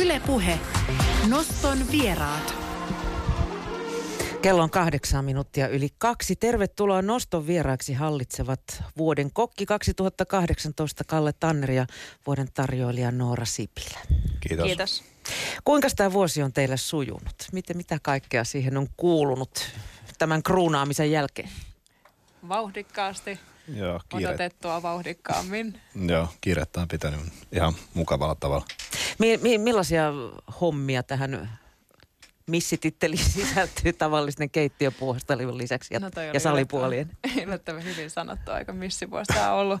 Ylepuhe. Noston vieraat. Kello on kahdeksan minuuttia yli kaksi. Tervetuloa Noston vieraaksi hallitsevat vuoden kokki 2018 Kalle Tanner ja vuoden tarjoilija Noora Sipilä. Kiitos. Kiitos. Kuinka tämä vuosi on teille sujunut? Miten, mitä kaikkea siihen on kuulunut tämän kruunaamisen jälkeen? Vauhdikkaasti, Joo, kiire, odotettua vauhdikkaammin. joo, kiirettä on pitänyt ihan mukavalla tavalla. Mi- mi- millaisia hommia tähän missititteliin sisältyy tavallisten keittiöpuohastelun lisäksi ja, No ja salipuolien? yllättävän- hyvin sanottu, aika missivuosi tämä on ollut.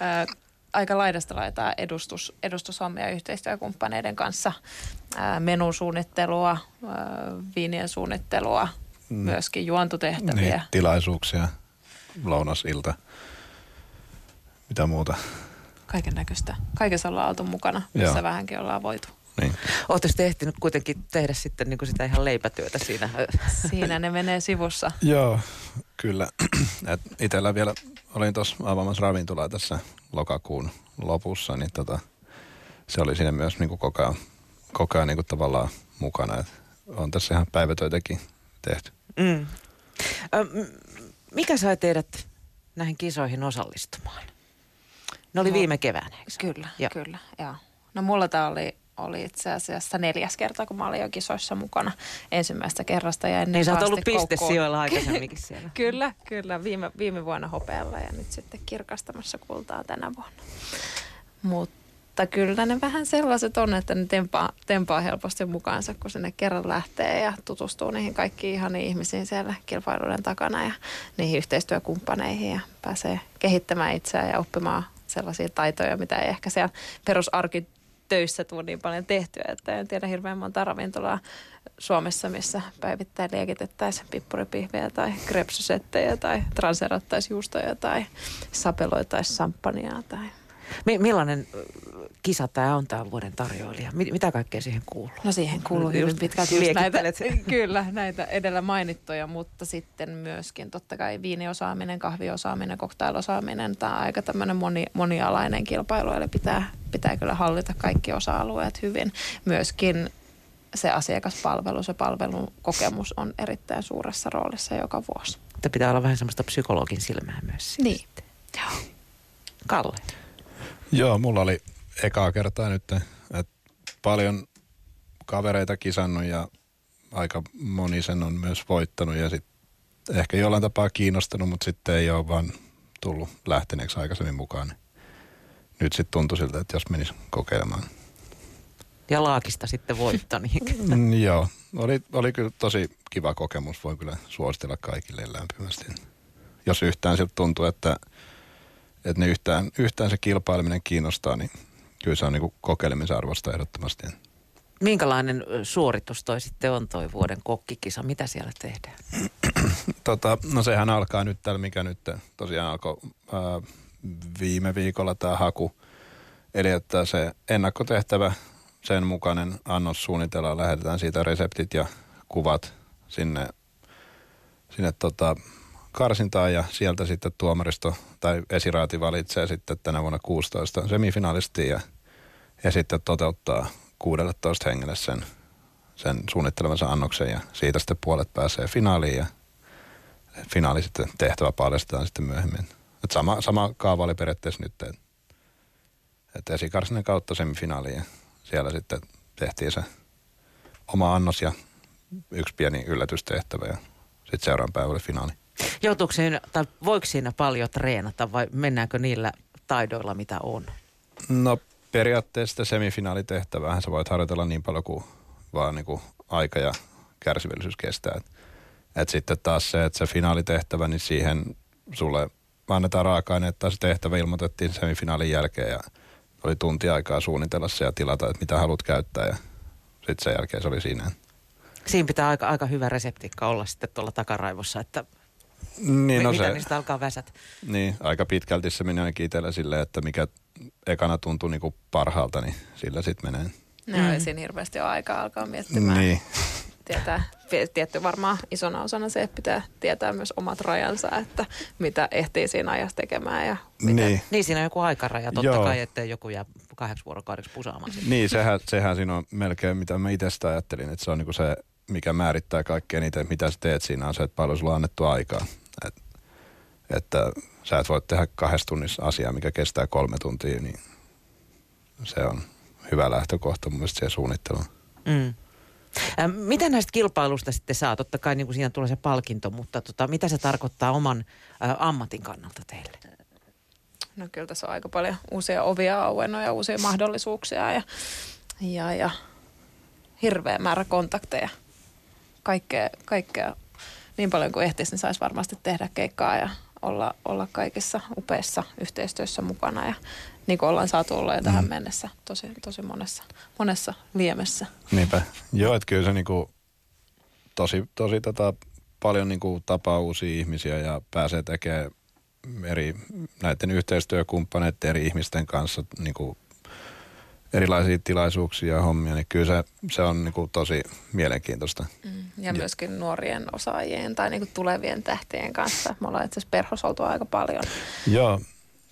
Ää, aika laidasta laitaa edustus, edustushommia yhteistyökumppaneiden kanssa. Ää, menun suunnittelua, ää, viinien suunnittelua, Mm. myöskin juontotehtäviä. Niin, tilaisuuksia, lounasilta, mitä muuta. Kaiken näköistä. Kaikessa ollaan oltu mukana, missä Joo. vähänkin ollaan voitu. Niin. Oletteko te ehtinyt kuitenkin tehdä sitten niin kuin sitä ihan leipätyötä siinä? Siinä ne menee sivussa. Joo, kyllä. Et itellä vielä olin tuossa avaamassa ravintolaa tässä lokakuun lopussa, niin tota, se oli siinä myös niin kuin koko ajan, koko ajan niin kuin tavallaan mukana. Et on tässä ihan päivätöitäkin tehty. Mm. Ö, m- mikä sai teidät näihin kisoihin osallistumaan? Ne oli No, viime keväänä, eikö? Kyllä, Joo. kyllä, joo. No mulla tämä oli, oli itse asiassa neljäs kerta, kun mä olin jo kisoissa mukana ensimmäistä kerrasta. Ja Niin sä oot ollut pistesijoilla aikaisemminkin siellä. Kyllä, kyllä. Viime, viime vuonna hopealla ja nyt sitten kirkastamassa kultaa tänä vuonna. Mutta kyllä ne vähän sellaiset on, että ne tempaa, tempaa helposti mukaansa, kun sinne kerran lähtee ja tutustuu niihin kaikkiin ihaniin ihmisiin siellä kilpailuiden takana ja niihin yhteistyökumppaneihin ja pääsee kehittämään itseään ja oppimaan sellaisia taitoja, mitä ei ehkä siellä perusarki töissä tule niin paljon tehtyä, että en tiedä hirveän monta ravintolaa Suomessa, missä päivittäin liekitettäisiin pippuripihvejä tai krepsusettejä tai transerattaisiin juustoja tai sapeloitaisiin samppania tai... Mi- millainen kisa tämä on tämä vuoden tarjoilija? Mi- mitä kaikkea siihen kuuluu? No siihen kuuluu Just hyvin pitkälti just näitä, kyllä, näitä edellä mainittuja, mutta sitten myöskin totta kai viiniosaaminen, kahviosaaminen, koktailosaaminen. Tämä on aika tämmöinen moni, monialainen kilpailu, eli pitää, pitää kyllä hallita kaikki osa-alueet hyvin. Myöskin se asiakaspalvelu, se palvelun kokemus on erittäin suuressa roolissa joka vuosi. Että pitää olla vähän semmoista psykologin silmää myös. Niin. Joo. Kalle. Joo, mulla oli ekaa kertaa nyt, että paljon kavereita kisannut ja aika moni sen on myös voittanut ja sit ehkä jollain tapaa kiinnostanut, mutta sitten ei ole vaan tullut lähteneeksi aikaisemmin mukaan. Nyt sitten tuntui siltä, että jos menisi kokeilemaan. Ja Laakista sitten voitto. Niin. Mm, joo, oli, oli kyllä tosi kiva kokemus. Voin kyllä suositella kaikille lämpimästi. Jos yhtään siltä tuntuu, että, että ne yhtään, yhtään se kilpaileminen kiinnostaa, niin kyllä se on niin kokeilemisen arvosta ehdottomasti. Minkälainen suoritus toi sitten on toi vuoden kokkikisa? Mitä siellä tehdään? Tota, no sehän alkaa nyt tällä, mikä nyt tosiaan alkoi ää, viime viikolla tämä haku. Eli että se ennakkotehtävä, sen mukainen annos suunnitellaan, lähetetään siitä reseptit ja kuvat sinne, sinne tota, karsintaan ja sieltä sitten tuomaristo tai esiraati valitsee sitten tänä vuonna 16 semifinaalistia ja, ja sitten toteuttaa 16 hengelle sen, sen suunnittelemansa annoksen ja siitä sitten puolet pääsee finaaliin ja finaali sitten tehtävä paljastetaan sitten myöhemmin. Et sama, sama kaava oli periaatteessa nyt, että et esikarsinen kautta semifinaaliin ja siellä sitten tehtiin se oma annos ja yksi pieni yllätystehtävä ja sitten seuraavan päivän finaali. Joutuuko siinä, tai voiko siinä paljon treenata vai mennäänkö niillä taidoilla, mitä on? No periaatteessa sitä semifinaalitehtäväähän sä voit harjoitella niin paljon kuin vaan niin kuin aika ja kärsivällisyys kestää. Et, et sitten taas se, että se finaalitehtävä, niin siihen sulle annetaan raaka-aineet tai se tehtävä ilmoitettiin semifinaalin jälkeen ja oli tunti aikaa suunnitella se ja tilata, että mitä haluat käyttää ja sitten sen jälkeen se oli siinä. Siinä pitää aika, aika hyvä reseptikka olla sitten tuolla takaraivossa, että Niin, no no mitä se, niistä alkaa väsät. niin, aika pitkälti se meni ainakin itsellä silleen, että mikä ekana tuntui niinku parhaalta, niin sillä sitten menee. Ne mm. ei siinä hirveästi ole aikaa alkaa miettimään. Niin. tietää, tietty varmaan isona osana se, että pitää tietää myös omat rajansa, että mitä ehtii siinä ajassa tekemään ja miten. Niin. Niin siinä on joku aikaraja, totta Joo. kai, ettei joku jää kahdeksi vuorokaudeksi pusaamaan. Niin, sehän, sehän siinä on melkein, mitä mä itse ajattelin, että se on niinku se, mikä määrittää kaikkea niitä, mitä sä teet siinä, on se, että paljon sulla on annettu aikaa. Et, että sä et voi tehdä kahdessa tunnissa asiaa, mikä kestää kolme tuntia, niin se on hyvä lähtökohta mun mielestä siihen suunnitteluun. Mm. Ä, Mitä näistä kilpailusta sitten saa? Totta kai niin kuin siinä tulee se palkinto, mutta tota, mitä se tarkoittaa oman ä, ammatin kannalta teille? No kyllä tässä on aika paljon uusia ovia auennut ja uusia mahdollisuuksia ja, ja, ja hirveä määrä kontakteja. Kaikkea, kaikkea niin paljon kuin ehtisi, niin saisi varmasti tehdä keikkaa ja olla, olla kaikissa upeissa yhteistyössä mukana. Ja niin kuin ollaan saatu olla jo tähän mennessä tosi, tosi monessa, monessa liemessä. Niinpä. Joo, että kyllä se niinku tosi, tosi tota, paljon niinku tapaa uusia ihmisiä ja pääsee tekemään eri, näiden yhteistyökumppaneiden eri ihmisten kanssa niinku erilaisia tilaisuuksia ja hommia, niin kyllä se, se on niinku tosi mielenkiintoista. Mm. Ja myöskin nuorien osaajien tai niin kuin tulevien tähtien kanssa. Me ollaan itse asiassa perhos oltu aika paljon Joo,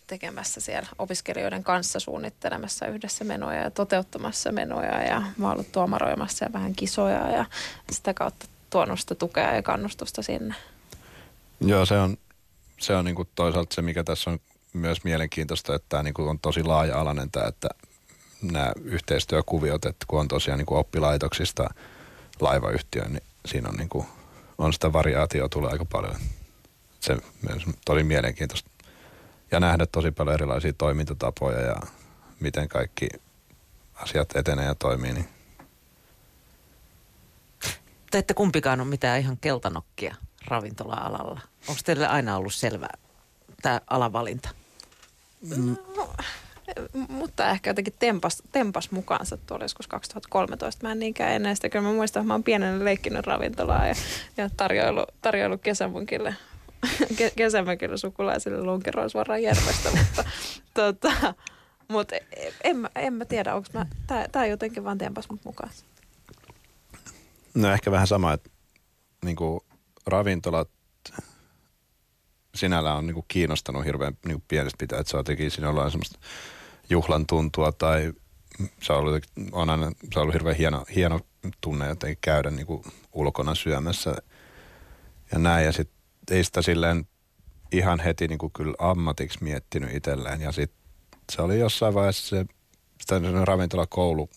tekemässä siellä opiskelijoiden kanssa suunnittelemassa yhdessä menoja ja toteuttamassa menoja ja mä oon ollut tuomaroimassa ja vähän kisoja ja sitä kautta tuonut sitä tukea ja kannustusta sinne. Joo, se on, se on niinku toisaalta se, mikä tässä on myös mielenkiintoista, että tämä niinku on tosi laaja-alainen tämä, että nämä yhteistyökuviot, että kun on tosiaan niinku oppilaitoksista laivayhtiöön, niin siinä on, niinku, on sitä variaatioa tulee aika paljon. Se myös tosi mielenkiintoista. Ja nähdä tosi paljon erilaisia toimintatapoja ja miten kaikki asiat etenee ja toimii. Niin. Te ette kumpikaan ole mitään ihan keltanokkia ravintola-alalla. Onko teille aina ollut selvä tämä alavalinta? No, mutta ehkä jotenkin tempas, tempas mukaansa tuolla joskus 2013. Mä en niinkään ennen sitä. Kyllä mä muistan, että mä oon pienenä leikkinyt ravintolaa ja, ja tarjoilu, tarjoilu kesämunkille, ke, kesämökille sukulaisille lonkeroisvaran järvestä, mutta tota, mut en, mä- en mä tiedä, onko mä, tää, jotenkin vaan tempas mut mukaan. No ehkä vähän sama, että niin kuin ravintolat sinällään on niin kuin kiinnostanut hirveän niin kuin pienestä pitää, että se jotenkin siinä ollaan semmoista juhlan tuntua tai se on ollut, on aina, se on ollut hirveän hieno, hieno tunne jotenkin käydä niin kuin ulkona syömässä ja näin. Ja sitten ei sitä silleen ihan heti niin kuin kyllä ammatiksi miettinyt itselleen ja sitten se oli jossain vaiheessa se, sitä ravintolakoulu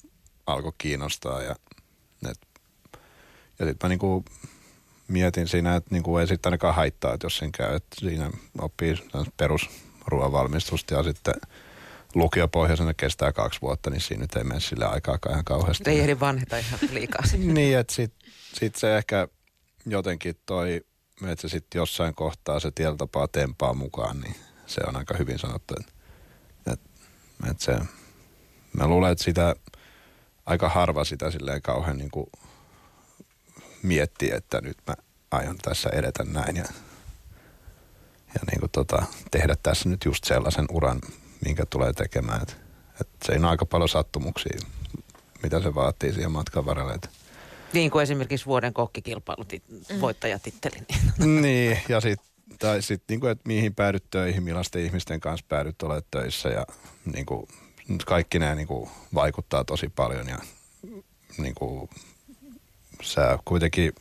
alkoi kiinnostaa ja et ja sitten mä niinku mietin siinä, että niinku ei sitten ainakaan haittaa, että jos sen käy, että siinä oppii perusruoan valmistusta ja sitten lukiopohjaisena kestää kaksi vuotta, niin siinä nyt ei mene sille aikaakaan ihan kauheasti. Ei ehdi vanheta ihan liikaa. Niin, että sitten sit se ehkä jotenkin toi, että se sitten jossain kohtaa se tietotapaa tempaa mukaan, niin se on aika hyvin sanottu. Että, että, että se, mä luulen, että sitä aika harva sitä silleen kauhean niin kuin miettii, että nyt mä aion tässä edetä näin ja, ja niin kuin tota, tehdä tässä nyt just sellaisen uran, minkä tulee tekemään. Et, et siinä on aika paljon sattumuksia, mitä se vaatii siihen matkan varrelle. Et, Niin kuin esimerkiksi vuoden kokkikilpailut mm. voittajatitteli. Niin. niin, ja sitten tai sit, niinku, että mihin päädyt töihin, millaisten ihmisten kanssa päädyt olemaan töissä ja niinku, kaikki nämä niinku, vaikuttaa tosi paljon ja niinku, sä kuitenkin,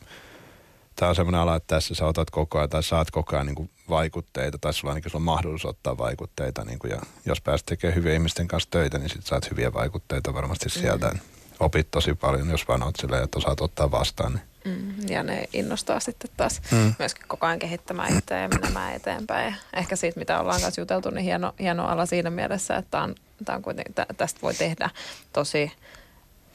tämä on semmoinen ala, että tässä sä otat koko ajan tai saat koko ajan niinku, vaikutteita tai sulla ainakin sulla on mahdollisuus ottaa vaikutteita niinku, ja jos pääset tekemään hyvien ihmisten kanssa töitä, niin sit saat hyviä vaikutteita varmasti sieltä. Mm. Opit tosi paljon, jos vaan oot silleen, että osaat ottaa vastaan. Niin. Mm, ja ne innostaa sitten taas Mm. myöskin koko ajan kehittämään itseä ja menemään eteenpäin. Ja ehkä siitä, mitä ollaan kanssa juteltu, niin hieno, hieno ala siinä mielessä, että on, on kuitenkin, tä, tästä voi tehdä tosi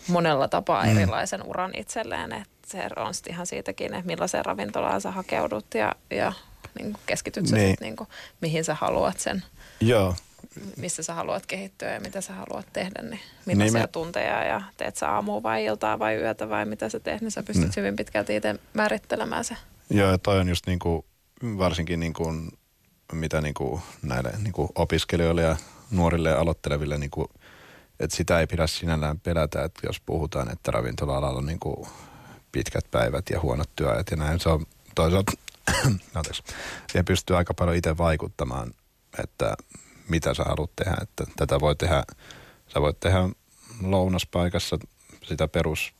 monella tapaa Mm. erilaisen uran itselleen. Että se on ihan siitäkin, että millaiseen ravintolaan sä hakeudut ja, ja niin kuin keskityt sä Niin. niin kuin, mihin sä haluat sen, Joo, missä sä haluat kehittyä ja mitä sä haluat tehdä, niin millaisia Niin niin me- tunteja ja teet sä aamua vai iltaa vai yötä vai mitä sä teet, niin sä pystyt Mm. hyvin pitkälti itse määrittelemään se. Joo, ja toi on just niinku, varsinkin niinku, mitä niinku näille niinku opiskelijoille ja nuorille ja aloitteleville, niinku, että sitä ei pidä sinällään pelätä, että jos puhutaan, että ravintola-alalla niinku pitkät päivät ja huonot työajat ja näin. Se on toisaalta, anteeksi, siihen pystyy aika paljon itse vaikuttamaan, että mitä sä haluat tehdä. Että tätä voi tehdä, sä voit tehdä lounaspaikassa sitä perus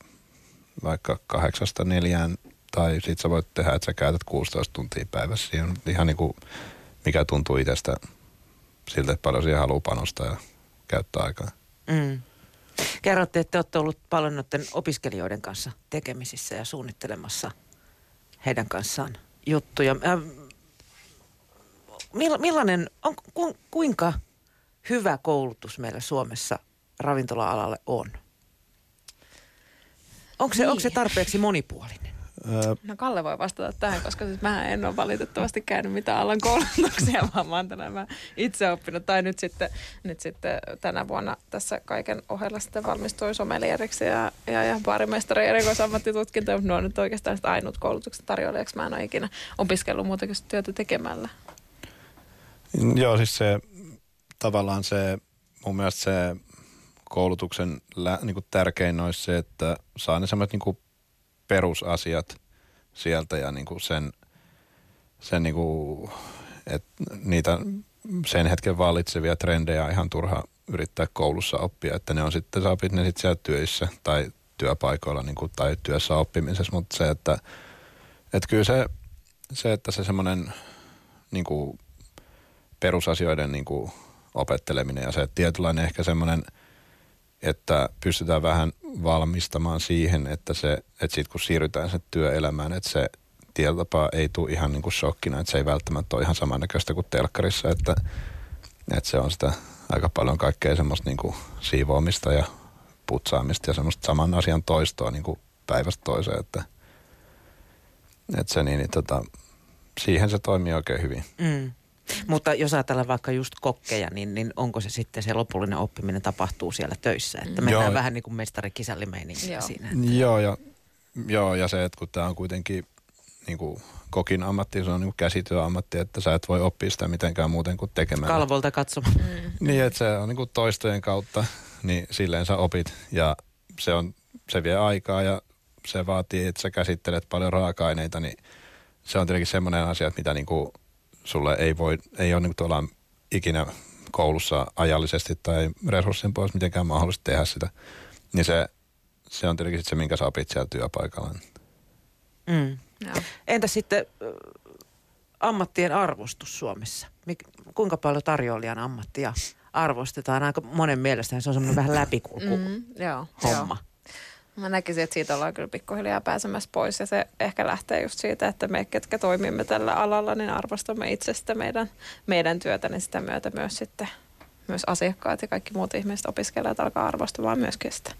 vaikka kahdeksasta neljään tai sit sä voit tehdä, että sä käytät 16 tuntia päivässä. Siinä on ihan niin kuin, mikä tuntuu itsestä siltä, että paljon siihen haluaa panostaa ja käyttää aikaa. Mm. Kerrotte, että olette ollut paljon noiden opiskelijoiden kanssa tekemisissä ja suunnittelemassa heidän kanssaan juttuja. Äh, millainen, on, ku, kuinka hyvä koulutus meillä Suomessa ravintola-alalle on? Onko se, niin. onko se tarpeeksi monipuolinen? No Kalle voi vastata tähän, koska siis mä en ole valitettavasti käynyt mitään alan koulutuksia, vaan mä oon tänään itse oppinut. Tai nyt sitten, nyt sitten tänä vuonna tässä kaiken ohella sitten valmistuin somelieriksi ja, ja, ja baarimestari erikoisammattitutkinto. No on nyt oikeastaan sitä ainut koulutuksen tarjoilijaksi. Mä en ole ikinä opiskellut muuta kuin työtä tekemällä. Joo, siis se tavallaan se, mun mielestä se koulutuksen lä, niin kuin tärkein olisi se, että saa ne sellaiset niin perusasiat sieltä ja niin kuin sen, sen niin kuin, että niitä sen hetken vallitsevia trendejä ihan turha yrittää koulussa oppia, että ne on sitten, opit ne sitten siellä työissä tai työpaikoilla niin kuin, tai työssä oppimisessa, mutta se, että, että kyllä se, se että se semmoinen niin kuin perusasioiden niin kuin opetteleminen ja se tietynlainen ehkä semmoinen – että pystytään vähän valmistamaan siihen, että, se, että sit kun siirrytään se työelämään, että se tietotapa ei tule ihan niin kuin shokkina, että se ei välttämättä ole ihan samannäköistä kuin telkkarissa, että, että se on sitä aika paljon kaikkea semmoista niin kuin siivoamista ja putsaamista ja semmoista saman asian toistoa niin kuin päivästä toiseen, että, että se niin, niin tota, siihen se toimii oikein hyvin. Mm. Mutta jos ajatellaan vaikka just kokkeja, niin, niin onko se sitten se lopullinen oppiminen tapahtuu siellä töissä? Että mennään joo. vähän niin kuin mestari kisällimeininkiä siinä. Että... Joo, ja, joo, ja se, että kun tämä on kuitenkin niin kuin kokin ammatti, se on niin käsityöammatti, että sä et voi oppia sitä mitenkään muuten kuin tekemään. Kalvolta katsomaan. Mm. Niin, että se on niin kuin toistojen kautta, niin silleen sä opit ja se, on, se vie aikaa ja se vaatii, että sä käsittelet paljon raaka-aineita, niin se on tietenkin semmoinen asia, että mitä niin kuin sulle ei voi, ei ole niin tuolla ikinä koulussa ajallisesti tai resurssin pois mitenkään mahdollista tehdä sitä. Niin se, se on tietenkin se, minkä sä opit siellä työpaikalla. Mm. Entä sitten ammattien arvostus Suomessa? Mik, kuinka paljon tarjoilijan ammattia arvostetaan? Aika monen mielestä se on semmoinen vähän läpikulku mm, joo, homma. Joo. Mä näkisin, että siitä ollaan kyllä pikkuhiljaa pääsemässä pois ja se ehkä lähtee just siitä, että me, ketkä toimimme tällä alalla, niin arvostamme itsestä meidän, meidän työtä, niin sitä myötä myös sitten myös asiakkaat ja kaikki muut ihmiset, opiskelijat alkaa arvostamaan myöskin sitä.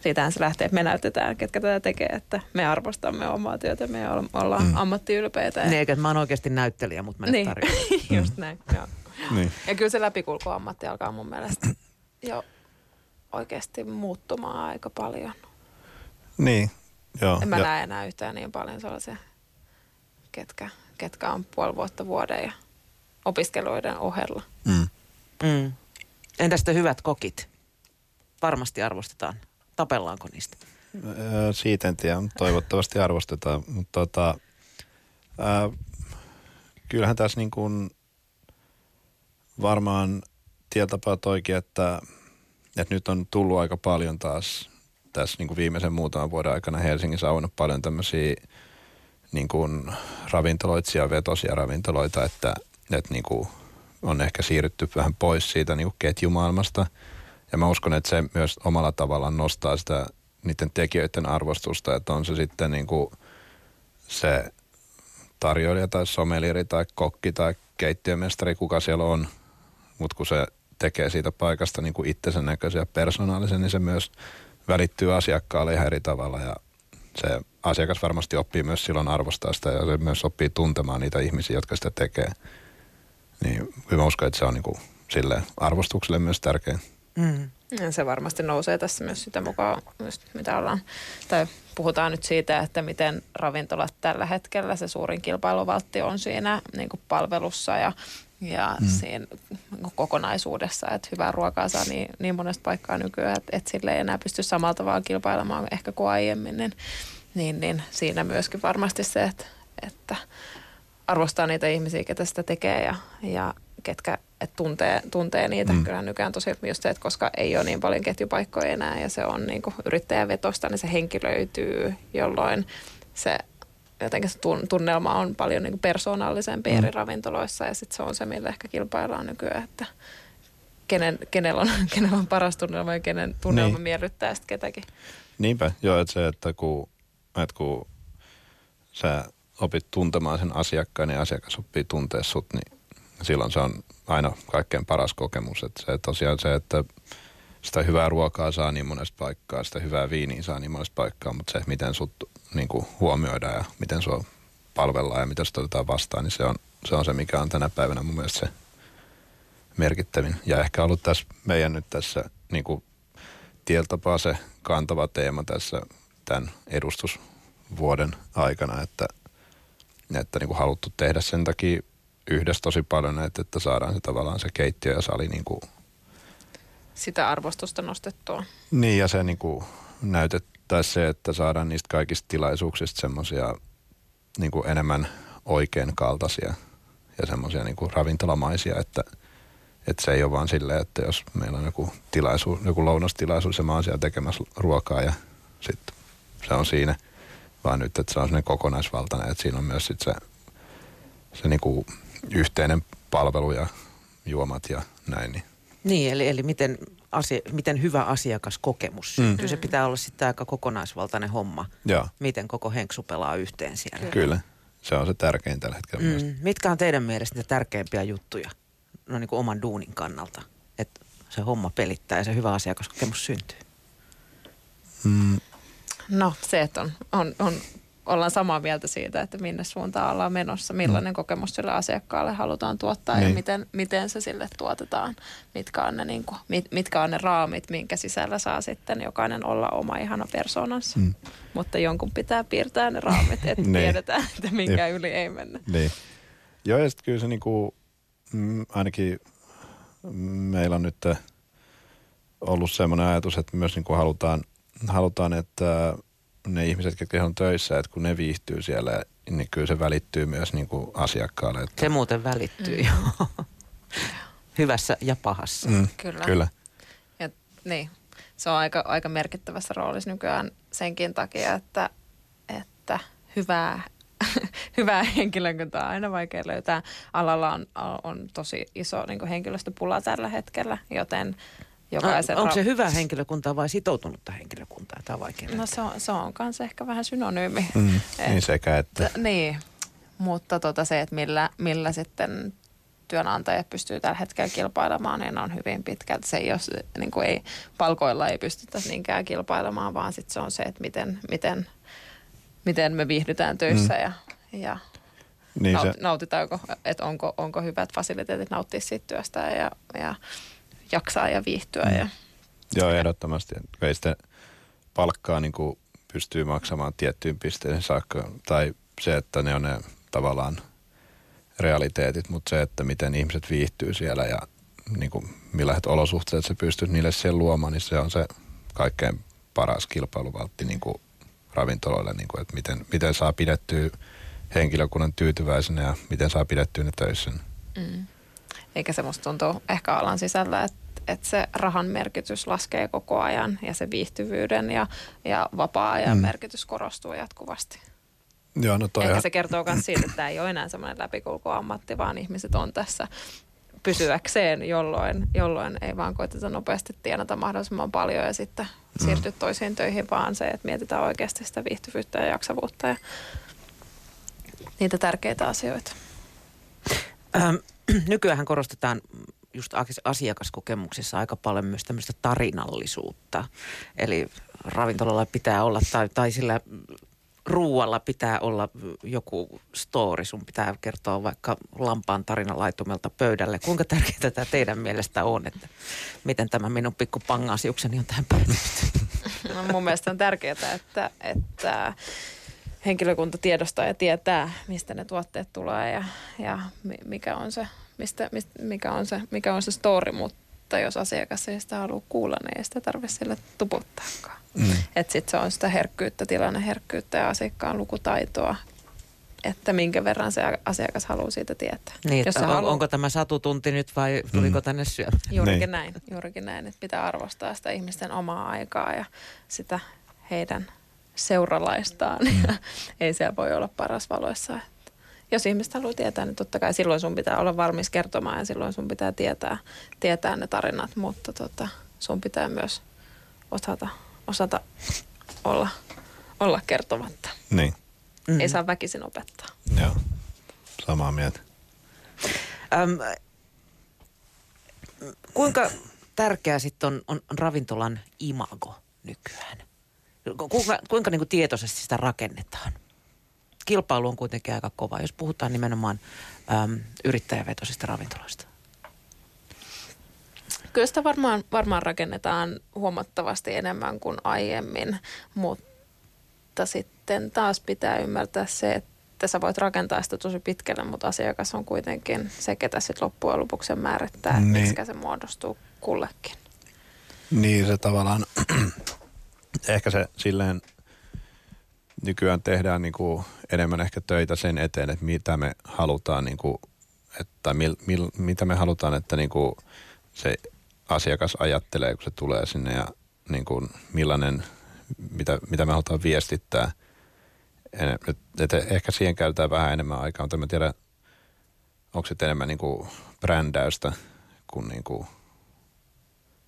Siitähän se lähtee, että me näytetään, ketkä tätä tekee, että me arvostamme omaa työtä, me ollaan mm. ammattiylpeitä. Niin, eikä mä oon oikeasti näyttelijä, mutta mä niin. just näin, joo. Niin. Ja kyllä se läpikulkuammatti alkaa mun mielestä jo oikeasti muuttumaan aika paljon. Niin, joo. En mä ja... näe enää yhtään niin paljon sellaisia, ketkä, ketkä on puoli vuotta vuoden ja opiskeluiden ohella. Mm. Mm. Entä sitten hyvät kokit? Varmasti arvostetaan. Tapellaanko niistä? Siitä en tiedä, toivottavasti arvostetaan. Mutta tota, äh, kyllähän tässä niin kuin varmaan tietapaa toikin, että – että nyt on tullut aika paljon taas tässä niin kuin viimeisen muutaman vuoden aikana Helsingissä on paljon tämmöisiä niin kuin ravintoloitsija vetosia ravintoloita, että, että niin kuin on ehkä siirrytty vähän pois siitä niin kuin ketjumaailmasta. Ja mä uskon, että se myös omalla tavallaan nostaa sitä niiden tekijöiden arvostusta, että on se sitten niin kuin se tarjoilija tai somelieri tai kokki tai keittiömestari, kuka siellä on, mutta kun se tekee siitä paikasta niin kuin itsensä näköisen ja persoonallisen, niin se myös välittyy asiakkaalle ihan eri tavalla ja se asiakas varmasti oppii myös silloin arvostaa sitä ja se myös oppii tuntemaan niitä ihmisiä, jotka sitä tekee. Niin mä uskon, että se on niin kuin sille arvostukselle myös tärkeä. Mm. Ja se varmasti nousee tässä myös sitä mukaan, just mitä ollaan, tai puhutaan nyt siitä, että miten ravintolat tällä hetkellä, se suurin kilpailuvaltti on siinä niin kuin palvelussa ja ja mm. siinä kokonaisuudessa, että hyvää ruokaa saa niin, niin monesta paikkaa nykyään, että, että sille ei enää pysty samalla tavalla kilpailemaan ehkä kuin aiemmin, niin, niin, niin siinä myöskin varmasti se, että, että arvostaa niitä ihmisiä, ketä sitä tekee ja, ja ketkä et tuntee, tuntee niitä. Mm. Kyllä nykyään tosi just se, että koska ei ole niin paljon ketjupaikkoja enää ja se on niin kuin yrittäjävetosta, niin se henki löytyy, jolloin se jotenkin se tunnelma on paljon niin persoonallisempi mm. eri ravintoloissa ja sitten se on se, millä ehkä kilpaillaan nykyään, että kenen, kenellä, on, kenellä on paras tunnelma ja kenen tunnelma niin. miellyttää sitten ketäkin. Niinpä, joo, että se, että kun, että kun sä opit tuntemaan sen asiakkaan ja asiakas oppii tuntea sut, niin silloin se on aina kaikkein paras kokemus. Että se tosiaan se, että sitä hyvää ruokaa saa niin monesta paikkaa, sitä hyvää viiniä saa niin monesta paikkaa, mutta se, miten sut niin kuin huomioidaan ja miten sua palvellaan ja miten sitä otetaan vastaan, niin se on, se on se, mikä on tänä päivänä mun mielestä se merkittävin. Ja ehkä ollut tässä meidän nyt tässä niin kuin tieltapaa se kantava teema tässä tämän edustusvuoden aikana, että, että niin kuin haluttu tehdä sen takia yhdessä tosi paljon, että, että saadaan se tavallaan se keittiö ja sali niin kuin sitä arvostusta nostettua. Niin ja se niin kuin näytettäisiin se, että saadaan niistä kaikista tilaisuuksista semmoisia niin enemmän oikein kaltaisia ja semmoisia niin ravintolamaisia, että, että se ei ole vaan silleen, että jos meillä on joku, tilaisuus, joku lounastilaisuus ja mä oon siellä tekemässä ruokaa ja sitten se on siinä, vaan nyt, että se on sellainen kokonaisvaltainen, että siinä on myös sit se, se niin yhteinen palvelu ja juomat ja näin. Niin, niin eli, eli miten, asia, miten hyvä asiakaskokemus syntyy. Mm. Se pitää olla sitten aika kokonaisvaltainen homma, Joo. miten koko henksu pelaa yhteen siellä. Kyllä. Kyllä. Se on se tärkein tällä hetkellä mm. Mitkä on teidän mielestä niitä tärkeimpiä juttuja no niin kuin oman duunin kannalta, että se homma pelittää ja se hyvä asiakaskokemus syntyy? Mm. No se, että on, on, on ollaan samaa mieltä siitä, että minne suuntaan ollaan menossa, millainen mm. kokemus sille asiakkaalle halutaan tuottaa niin. ja miten, miten se sille tuotetaan, mitkä on, ne, niin kuin, mit, mitkä on ne raamit, minkä sisällä saa sitten jokainen olla oma ihana persoonansa. Mm. Mutta jonkun pitää piirtää ne raamit, että niin. tiedetään, että minkä yli ei mennä. Niin. Joo, ja sitten kyllä se niin kuin, mm, ainakin meillä on nyt ollut semmoinen ajatus, että myös niin kuin halutaan, halutaan, että ne ihmiset, ketkä on töissä, että kun ne viihtyy siellä, niin kyllä se välittyy myös niin kuin asiakkaalle. Että... Se muuten välittyy, mm. joo. Hyvässä ja pahassa. Mm, kyllä. kyllä. Ja, niin, se on aika, aika merkittävässä roolissa nykyään senkin takia, että, että hyvää, hyvää henkilökuntaa on aina vaikea löytää. Alalla on, on tosi iso niin henkilöstöpula tällä hetkellä, joten jokaisen... No, onko se hyvä henkilökuntaa vai sitoutunutta henkilökuntaa? Tämä on vaikea No se on, se on kanssa ehkä vähän synonyymi. Mm, et, niin sekä että. Niin, mutta tota se, että millä, millä sitten työnantajat pystyy tällä hetkellä kilpailemaan, niin on hyvin pitkälti. Se ei ole, niin kuin ei, palkoilla ei pystytä niinkään kilpailemaan, vaan sitten se on se, että miten, miten, miten me viihdytään töissä mm. ja, ja niin naut, se... nautitaanko, että onko, onko hyvät fasiliteetit nauttia siitä työstä ja, ja jaksaa ja viihtyä. Mm. Ja... Joo, ehdottomasti. Ei sitten palkkaa niin kuin pystyy maksamaan tiettyyn pisteeseen saakka. Tai se, että ne on ne tavallaan realiteetit, mutta se, että miten ihmiset viihtyy siellä ja niin kuin, millaiset olosuhteet se pystyy niille siellä luomaan, niin se on se kaikkein paras kilpailuvaltti niin kuin ravintoloille, niin kuin, että miten, miten saa pidettyä henkilökunnan tyytyväisenä ja miten saa pidettyä ne töissä. Mm. Eikä se musta tuntuu ehkä alan sisällä, että että se rahan merkitys laskee koko ajan ja se viihtyvyyden ja, ja vapaa-ajan mm. merkitys korostuu jatkuvasti. Joo, no toi Ehkä se kertoo myös siitä, että tämä ei ole enää semmoinen läpikulkuammatti, vaan ihmiset on tässä pysyäkseen, jolloin, jolloin ei vaan koeteta nopeasti tienata mahdollisimman paljon ja sitten mm. siirtyä toisiin töihin, vaan se, että mietitään oikeasti sitä viihtyvyyttä ja jaksavuutta ja niitä tärkeitä asioita. Ähm, nykyään korostetaan just asiakaskokemuksissa aika paljon myös tämmöistä tarinallisuutta. Eli ravintolalla pitää olla tai, tai sillä ruualla pitää olla joku story. Sun pitää kertoa vaikka lampaan tarina laitumelta pöydälle. Kuinka tärkeää tämä teidän mielestä on, että miten tämä minun pikku pangasiukseni on tähän päätynyt? No, mun mielestä on tärkeää, että, että henkilökunta tiedostaa ja tietää, mistä ne tuotteet tulee ja, ja mikä on se mistä, mistä, mikä, on se, mikä on se story, mutta jos asiakas ei sitä halua kuulla, niin ei sitä tarvitse sille tuputtaakaan. Mm. Että sitten se on sitä herkkyyttä, tilanneherkkyyttä ja asiakkaan lukutaitoa, että minkä verran se asiakas haluaa siitä tietää. Niin, Jos on, haluaa, onko tämä satutunti nyt vai tuliko mm. tänne syömään? Juurikin Niin. näin, juurikin näin, että pitää arvostaa sitä ihmisten omaa aikaa ja sitä heidän seuralaistaan. Mm. Ja ei siellä voi olla paras valoissa. Että jos ihmiset haluaa tietää, niin totta kai silloin sun pitää olla valmis kertomaan ja silloin sun pitää tietää, tietää ne tarinat, mutta tota, sun pitää myös osata, osata olla, olla kertomatta. Niin, Mm. Ei saa väkisin opettaa. joo. Samaa mieltä. Öm, kuinka tärkeä sitten on, on ravintolan imago nykyään? Kuinka, kuinka niin kuin tietoisesti sitä rakennetaan? Kilpailu on kuitenkin aika kova, jos puhutaan nimenomaan äm, yrittäjävetoisista ravintoloista. Kyllä sitä varmaan, varmaan rakennetaan huomattavasti enemmän kuin aiemmin, mutta sitten taas pitää ymmärtää se, että sä voit rakentaa sitä tosi pitkälle, mutta asiakas on kuitenkin se, ketä sitten loppujen lopuksi määrittää, Niin. niin. miksi se muodostuu kullekin. Niin se tavallaan, ehkä se silleen nykyään tehdään niinku enemmän ehkä töitä sen eteen, että mitä me halutaan, niinku, että mil, mil, mitä me halutaan, että niinku se asiakas ajattelee, kun se tulee sinne ja niinku millainen, mitä, mitä me halutaan viestittää. Et, et ehkä siihen käytetään vähän enemmän aikaa, mutta en tiedä, onko se enemmän niinku brändäystä kuin niinku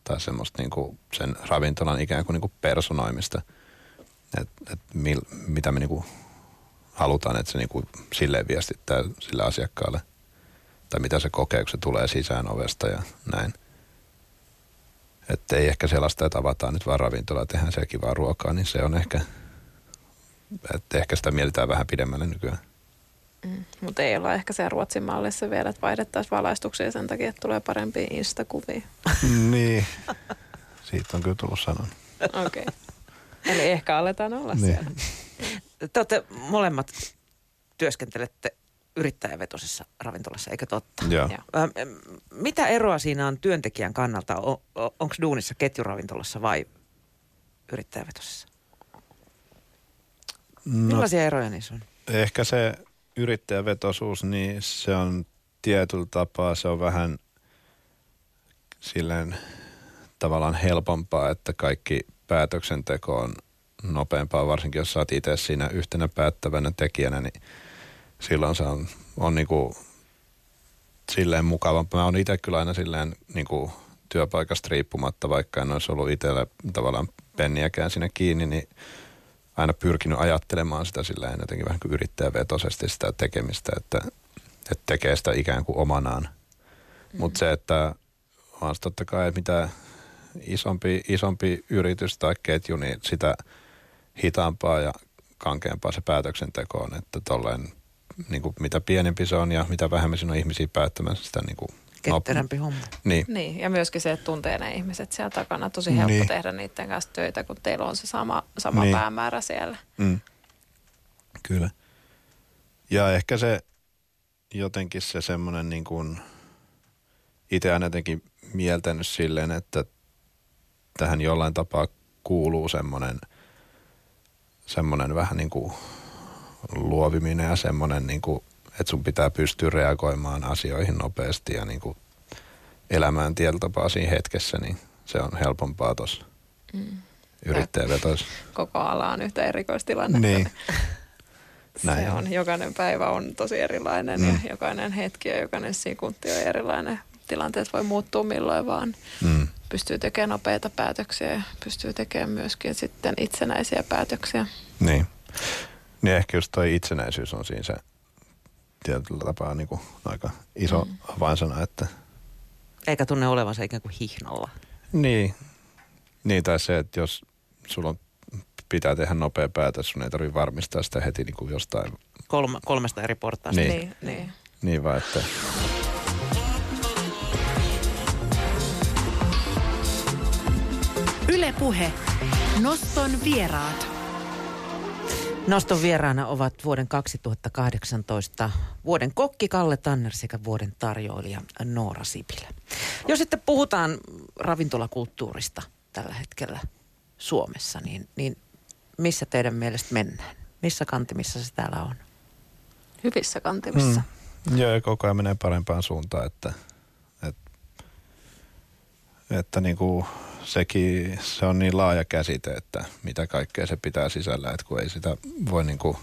tai semmoista niinku sen ravintolan ikään kuin niinku personoimista, että et mil, mitä me niinku halutaan, että se niinku silleen viestittää sille asiakkaalle, tai mitä se kokee, kun se tulee sisään ovesta ja näin. Että ei ehkä sellaista, että avataan nyt vaan ravintola ja tehdään siellä kivaa ruokaa, niin se on ehkä, että ehkä sitä mietitään vähän pidemmälle nykyään. Mm. Mutta ei olla ehkä se Ruotsin mallissa vielä, että vaihdettaisiin valaistuksia sen takia, että tulee parempia instakuvia. niin, siitä on kyllä tullut sanon. Okei. Okay. Eli ehkä aletaan olla Niin. siellä. Te olette molemmat työskentelette yrittäjävetoisessa ravintolassa, eikö totta? Joo. Joo. Mitä eroa siinä on työntekijän kannalta? Onko duunissa ketjuravintolassa vai yrittäjävetoisessa? No, Millaisia eroja niissä on? ehkä se yrittäjävetoisuus, niin se on tietyllä tapaa, se on vähän silleen tavallaan helpompaa, että kaikki päätöksenteko on nopeampaa, varsinkin jos oot itse siinä yhtenä päättävänä tekijänä, niin silloin se on, on niinku silleen mukavampaa. Mä oon itse kyllä aina silleen niinku työpaikasta riippumatta, vaikka en olisi ollut itsellä tavallaan penniäkään siinä kiinni, niin aina pyrkinyt ajattelemaan sitä silleen jotenkin vähän kuin yrittäjävetoisesti sitä tekemistä, että, että tekee sitä ikään kuin omanaan. Mm. Mutta se, että se totta kai mitä isompi, isompi yritys tai ketju, niin sitä hitaampaa ja kankeampaa se päätöksenteko on, että tolleen, niin kuin mitä pienempi se on ja mitä vähemmän siinä on ihmisiä päättämässä sitä niin kuin Ketterämpi homma. Niin, Niin, ja myöskin se, että tuntee ne ihmiset siellä takana. Tosi helppo Niin. tehdä niiden kanssa töitä, kun teillä on se sama, sama Niin. päämäärä siellä. Mm. Kyllä. Ja ehkä se jotenkin se semmoinen niin kuin, itse aina jotenkin mieltänyt silleen, että tähän jollain tapaa kuuluu semmoinen, semmoinen vähän niin kuin luoviminen ja semmoinen, niin kuin, että sun pitää pystyä reagoimaan asioihin nopeasti ja niin kuin elämään tietyllä tapaa siinä hetkessä, niin se on helpompaa tuossa Mm. yrittäjävetoissa. Koko ala on yhtä erikoistilanne. Niin. Se Näin on. Jokainen päivä on tosi erilainen Mm. ja jokainen hetki ja jokainen sekunti on erilainen. Tilanteet voi muuttua milloin vaan. Mm. Pystyy tekemään nopeita päätöksiä ja pystyy tekemään myöskin sitten itsenäisiä päätöksiä. Niin. Niin ehkä just toi itsenäisyys on siinä se tietyllä tapaa niin kuin aika iso mm. avainsana, että Eikä tunne olevansa ikään kuin hihnolla. niin, niin tai se, että jos sulla on, pitää tehdä nopea päätös, sun ei tarvitse varmistaa sitä heti niin kuin jostain, Kolme, kolmesta eri portaasta. Niin. Niin, niin. niin vaan että Yle Puhe. Noston vieraat. Noston vieraana ovat vuoden 2018 vuoden kokki Kalle Tanner sekä vuoden tarjoilija Noora Sipilä. Jos sitten puhutaan ravintolakulttuurista tällä hetkellä Suomessa, niin, niin missä teidän mielestä mennään? Missä kantimissa se täällä on? Hyvissä kantimissa. Mm. Joo, ja koko ajan menee parempaan suuntaan, että, että, että niin kuin sekin, se on niin laaja käsite, että mitä kaikkea se pitää sisällä, että kun ei sitä voi niin kuin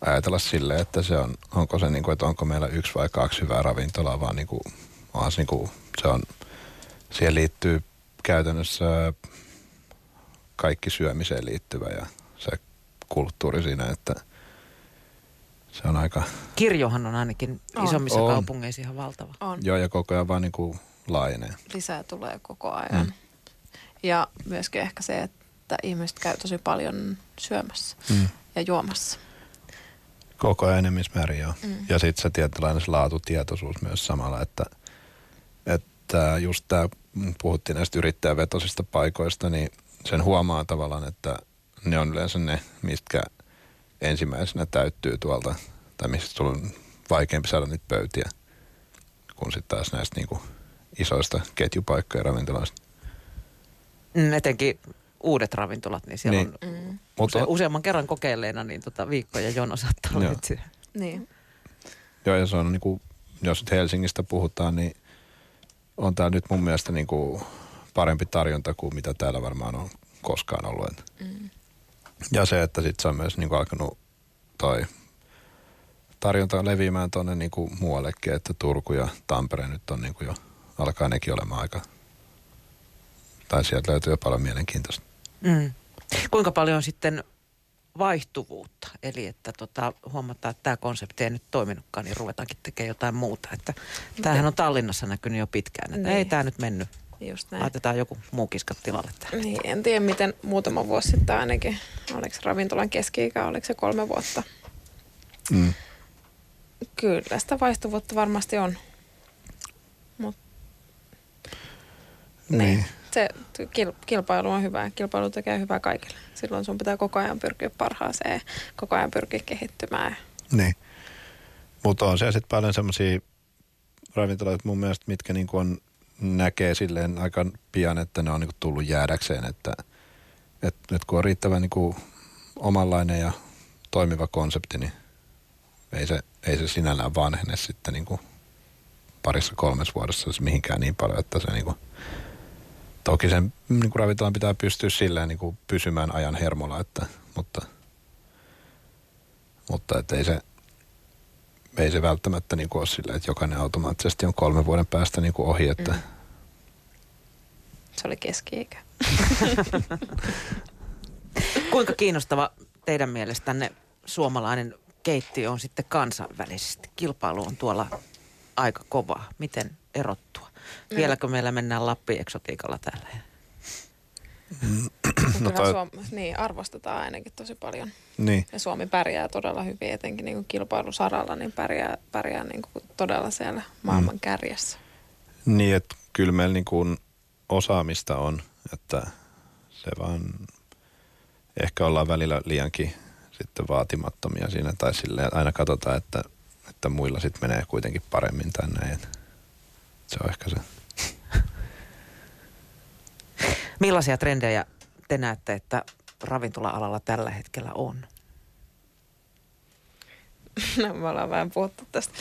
ajatella sille, että se on, onko se niin kuin, että onko meillä yksi vai kaksi hyvää ravintolaa, vaan niin kuin, onhan se, niin kuin, se on, siihen liittyy käytännössä kaikki syömiseen liittyvä ja se kulttuuri siinä, että se on aika... Kirjohan on ainakin On. isommissa On. kaupungeissa ihan valtava. On. Joo, ja koko ajan vaan niin kuin laajenee. Lisää tulee koko ajan. Mm. Ja myöskin ehkä se, että ihmiset käy tosi paljon syömässä Mm. ja juomassa. Koko ajan enemmismäärin joo. Mm. Ja sitten se tietynlainen laatutietoisuus myös samalla, että, että just tämä, puhuttiin näistä yrittäjävetoisista paikoista, niin sen huomaa tavallaan, että ne on yleensä ne, mistä ensimmäisenä täyttyy tuolta, tai mistä sulla on vaikeampi saada niitä pöytiä, kun sitten taas näistä niinku isoista ketjupaikkoja ravintoloista. Mm, etenkin uudet ravintolat, niin siellä Niin. on Mm. Mutta use, useamman kerran kokeilleena, niin tota viikkoja jono saattaa olla. Niin. Joo, ja se on niin kuin, jos nyt Helsingistä puhutaan, niin on tämä nyt mun mielestä niin kuin parempi tarjonta kuin mitä täällä varmaan on koskaan ollut. Mm. Ja se, että sitten se on myös niin kuin alkanut toi tarjonta leviämään tuonne niin kuin muuallekin, että Turku ja Tampere nyt on niin kuin jo, alkaa nekin olemaan aika, tai sieltä löytyy jo paljon mielenkiintoista. Mm. Kuinka paljon on sitten vaihtuvuutta? Eli että tota, huomataan, että tämä konsepti ei nyt toiminutkaan, niin ruvetaankin tekemään jotain muuta. Että tämähän on Tallinnassa näkynyt jo pitkään, että Niin. ei tämä nyt mennyt. Just näin. Laitetaan joku muu kiskat tilalle tähän. Niin, en tiedä miten muutama vuosi sitten ainakin, oliko ravintolan keski-ikä, oliko se kolme vuotta. Mm. Kyllä sitä vaihtuvuutta varmasti on. Mut, Niin. Se kil, kilpailu on hyvä. Kilpailu tekee hyvää kaikille. Silloin sun pitää koko ajan pyrkiä parhaaseen, koko ajan pyrkiä kehittymään. Niin. Mutta on siellä sitten paljon semmoisia ravintoloita mun mielestä, mitkä niinku on, näkee silleen aika pian, että ne on niinku tullut jäädäkseen, että et, et kun on riittävän niinku omanlainen ja toimiva konsepti, niin ei se, ei se sinällään vanhene sitten niinku parissa kolmessa vuodessa mihinkään niin paljon, että se niinku, toki sen niinku ravintolan pitää pystyä silleen niinku pysymään ajan hermolla, että, mutta, mutta et ei se, ei se välttämättä niin ole silleen, että jokainen automaattisesti on kolmen vuoden päästä niin ohi, että Mm. Se oli keski-ikä. Kuinka kiinnostava teidän mielestänne suomalainen keittiö on sitten kansainvälisesti? Kilpailu on tuolla aika kovaa. Miten erottua? Vieläkö meillä mennään Lappi-eksotiikalla täällä? no Kyllä toi, Suom- niin, arvostetaan ainakin tosi paljon. niin, Ja Suomi pärjää todella hyvin, etenkin niin kuin kilpailusaralla, niin pärjää, pärjää niin kuin todella siellä maailman Mm. kärjessä. niin, että kyllä meillä niin kuin osaamista on, että se vaan ehkä ollaan välillä liiankin sitten vaatimattomia siinä tai silleen, että aina katsotaan, että, että muilla sitten menee kuitenkin paremmin tänne. Et se on ehkä se. Millaisia trendejä te näette, että ravintola-alalla tällä hetkellä on? No, me ollaan vähän puhuttu tästä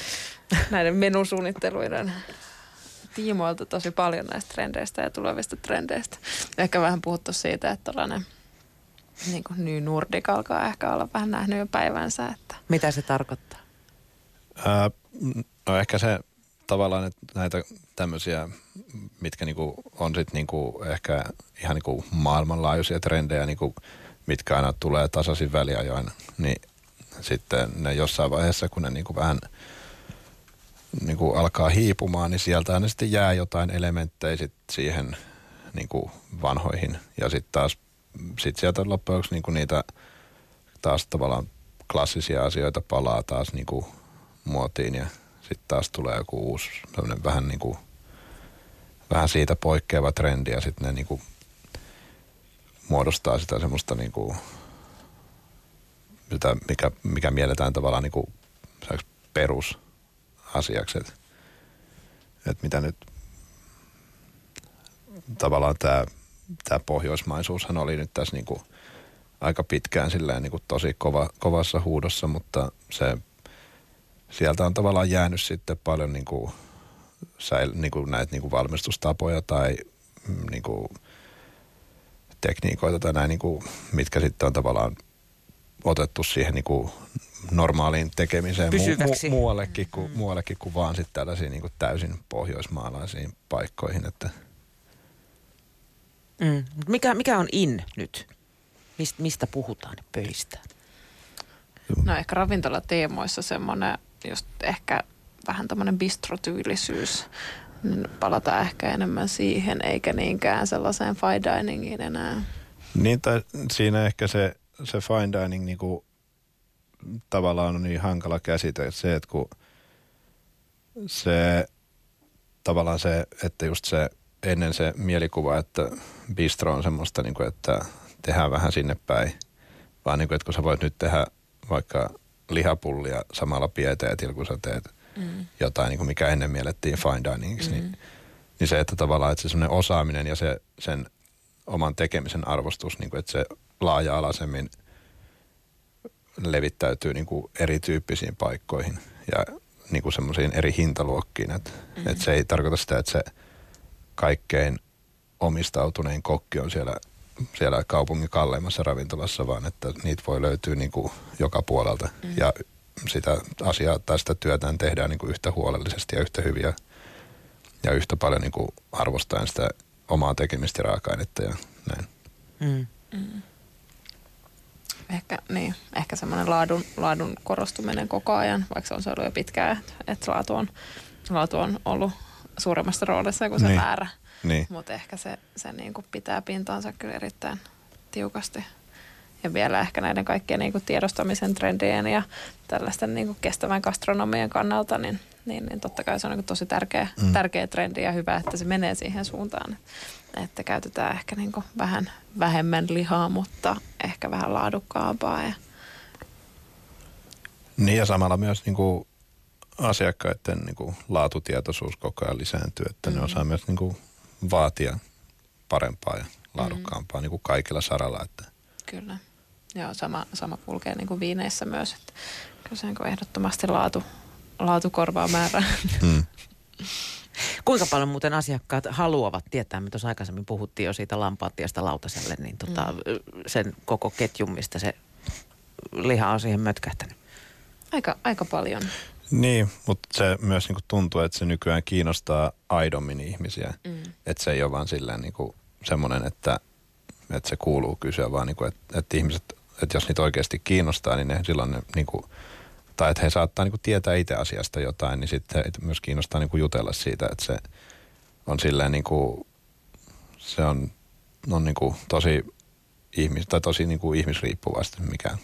näiden menusuunnitteluiden tiimoilta tosi paljon näistä trendeistä ja tulevista trendeistä. Ehkä vähän puhuttu siitä, että tällainen niin kuin New Nordic alkaa ehkä olla vähän nähnyt jo päivänsä, että Mitä se tarkoittaa? Ää, no ehkä se tavallaan, näitä tämmöisiä, mitkä niinku on sitten niinku ehkä ihan niinku maailmanlaajuisia trendejä, niinku, mitkä aina tulee tasaisin väliajoin, niin sitten ne jossain vaiheessa, kun ne niinku vähän niinku alkaa hiipumaan, niin sieltä ne sitten jää jotain elementtejä sit siihen niinku vanhoihin. Ja sitten taas sit sieltä loppujen niinku niitä taas tavallaan klassisia asioita palaa taas niinku muotiin ja sitten taas tulee joku uusi vähän niinku vähän siitä poikkeava trendi ja sitten ne niinku muodostaa sitä semmoista niinku sitä, mikä, mikä mielletään tavallaan niin kuin perusasiaksi. Että et mitä nyt tavallaan tämä, tämä pohjoismaisuushan oli nyt tässä niin kuin aika pitkään silleen niin kuin tosi kova, kovassa huudossa, mutta se, sieltä on tavallaan jäänyt sitten paljon niin kuin, säil, niin kuin näitä niin kuin valmistustapoja tai mm, niin kuin, tekniikoita tai näin, niin kuin, mitkä sitten on tavallaan otettu siihen niin kuin normaaliin tekemiseen mu- mu- muuallekin, kuin, mm. muuallekin kuin vaan sitten tällaisiin niin kuin täysin pohjoismaalaisiin paikkoihin. Että. Mm. Mikä, mikä on in nyt? Mist, mistä puhutaan pöistä? No ehkä ravintolateemoissa semmoinen just ehkä vähän tämmöinen bistrotyylisyys. Niin palataan ehkä enemmän siihen, eikä niinkään sellaiseen fine diningiin enää. Niin, tai siinä ehkä se, se fine dining niinku, tavallaan on niin hankala käsite. Se, että kun se tavallaan se, että just se ennen se mielikuva, että bistro on semmoista, niin kuin, että tehdään vähän sinne päin. Vaan niin kuin, että kun sä voit nyt tehdä vaikka lihapullia samalla pieteetillä, kun sä teet mm. jotain, niin kuin mikä ennen miellettiin fine diningiksi, niin, mm. niin, niin se, että tavallaan että se semmoinen osaaminen ja se, sen oman tekemisen arvostus, niin kuin, että se laaja-alaisemmin levittäytyy niin kuin erityyppisiin paikkoihin ja niin kuin semmoisiin eri hintaluokkiin. Että, mm. että se ei tarkoita sitä, että se kaikkein omistautunein kokki on siellä, siellä kaupungin kalleimmassa ravintolassa, vaan että niitä voi löytyä niin kuin joka puolelta. Mm. Ja sitä asiaa tai sitä työtään tehdään niin kuin yhtä huolellisesti ja yhtä hyviä ja yhtä paljon niin kuin arvostaen sitä omaa tekemistä ja raaka-ainetta ja näin. Mm. Mm. Ehkä, niin, ehkä semmoinen laadun, laadun korostuminen koko ajan, vaikka se on se ollut jo pitkään, että laatu on, laatu on ollut suuremmassa roolissa kuin se niin. määrä. Niin. Mutta ehkä se, se niin kuin pitää pintaansa kyllä erittäin tiukasti. Ja vielä ehkä näiden kaikkien niin kuin tiedostamisen trendien ja tällaisten niin kuin kestävän gastronomian kannalta, niin, niin, niin totta kai se on niin kuin tosi tärkeä, mm. tärkeä trendi ja hyvä, että se menee siihen suuntaan. Että käytetään ehkä niin kuin vähän vähemmän lihaa, mutta ehkä vähän laadukkaampaa. Ja... Niin ja samalla myös niin kuin asiakkaiden niin kuin laatutietoisuus koko ajan lisääntyy, että mm. ne osaa myös niin kuin vaatia parempaa ja laadukkaampaa mm. niin kuin kaikilla saralla. Että. Kyllä. Joo, sama, sama kulkee niin kuin viineissä myös. Että kyllä se on ehdottomasti laatu, laatu korvaa määrää. Mm. Kuinka paljon muuten asiakkaat haluavat tietää, me tuossa aikaisemmin puhuttiin jo siitä lampaattiasta lautaselle, niin tota, mm. sen koko ketjun, mistä se liha on siihen mötkähtänyt? Aika, aika paljon. Niin, mutta se myös niinku tuntuu, että se nykyään kiinnostaa aidommin ihmisiä. Mm. Että se ei ole vaan silleen niinku semmoinen, että, että se kuuluu kysyä, vaan niinku, että, että ihmiset, että jos niitä oikeasti kiinnostaa, niin ne silloin ne niinku, tai että he saattaa niinku tietää itse asiasta jotain, niin sitten myös kiinnostaa niinku jutella siitä, että se on silleen niinku, se on, on niinku tosi ihmis, tai tosi niinku ihmisriippuvasti, mikä,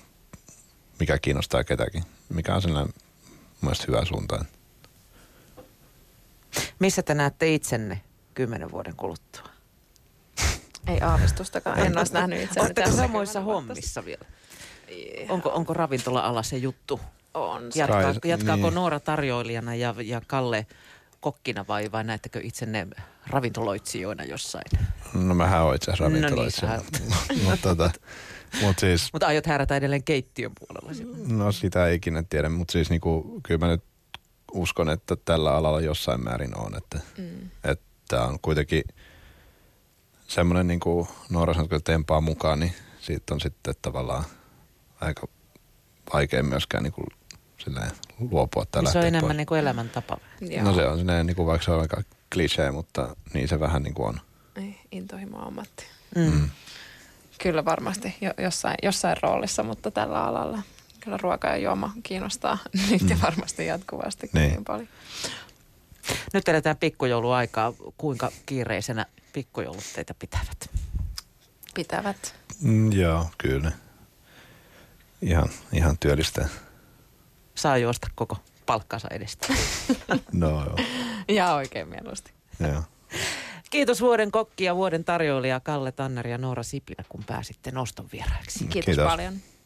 mikä kiinnostaa ketäkin. Mikä on sellainen mielestä hyvä suuntaan. Missä te näette itsenne kymmenen vuoden kuluttua? Ei aavistustakaan. En olisi nähnyt itseäni Oletteko samoissa hommissa vielä? Onko, onko ravintola-ala se juttu? On. Se. Jatkaa, jatkaako niin. Noora tarjoilijana ja, ja Kalle kokkina vai, vai näettekö itsenne ravintoloitsijoina jossain? No mähän oon itse asiassa ravintoloitsija. No niin, mutta tota, mut siis, Mutta aiot herätä edelleen keittiön puolella? No sitä ei ikinä tiedä, mutta siis niinku, kyllä mä nyt uskon, että tällä alalla jossain määrin on. Että, mm. että on kuitenkin semmoinen niin kuin Noora sanoi, että tempaa mukaan, niin siitä on sitten tavallaan aika vaikea myöskään niin kuin silleen luopua tällä niin Se on enemmän pois. niin kuin elämäntapa. No se on silleen, niin kuin, vaikka se on aika klisee, mutta niin se vähän niin kuin on. Ei, intohimo ammatti. Mm. Mm. Kyllä varmasti jo, jossain, jossain roolissa, mutta tällä alalla kyllä ruoka ja juoma kiinnostaa nyt mm. varmasti jatkuvasti niin. niin paljon. Nyt eletään pikkujouluaikaa. Kuinka kiireisenä pikkujoulut teitä pitävät? Pitävät. Mm, joo, kyllä. Ihan, ihan työllistä. Saa juosta koko palkkansa edestä. no joo. Ja oikein mieluusti. Joo. Kiitos vuoden kokki ja vuoden tarjoilija Kalle Tanner ja Noora Sipilä, kun pääsitte noston vieraiksi. Kiitos, Kiitos. paljon.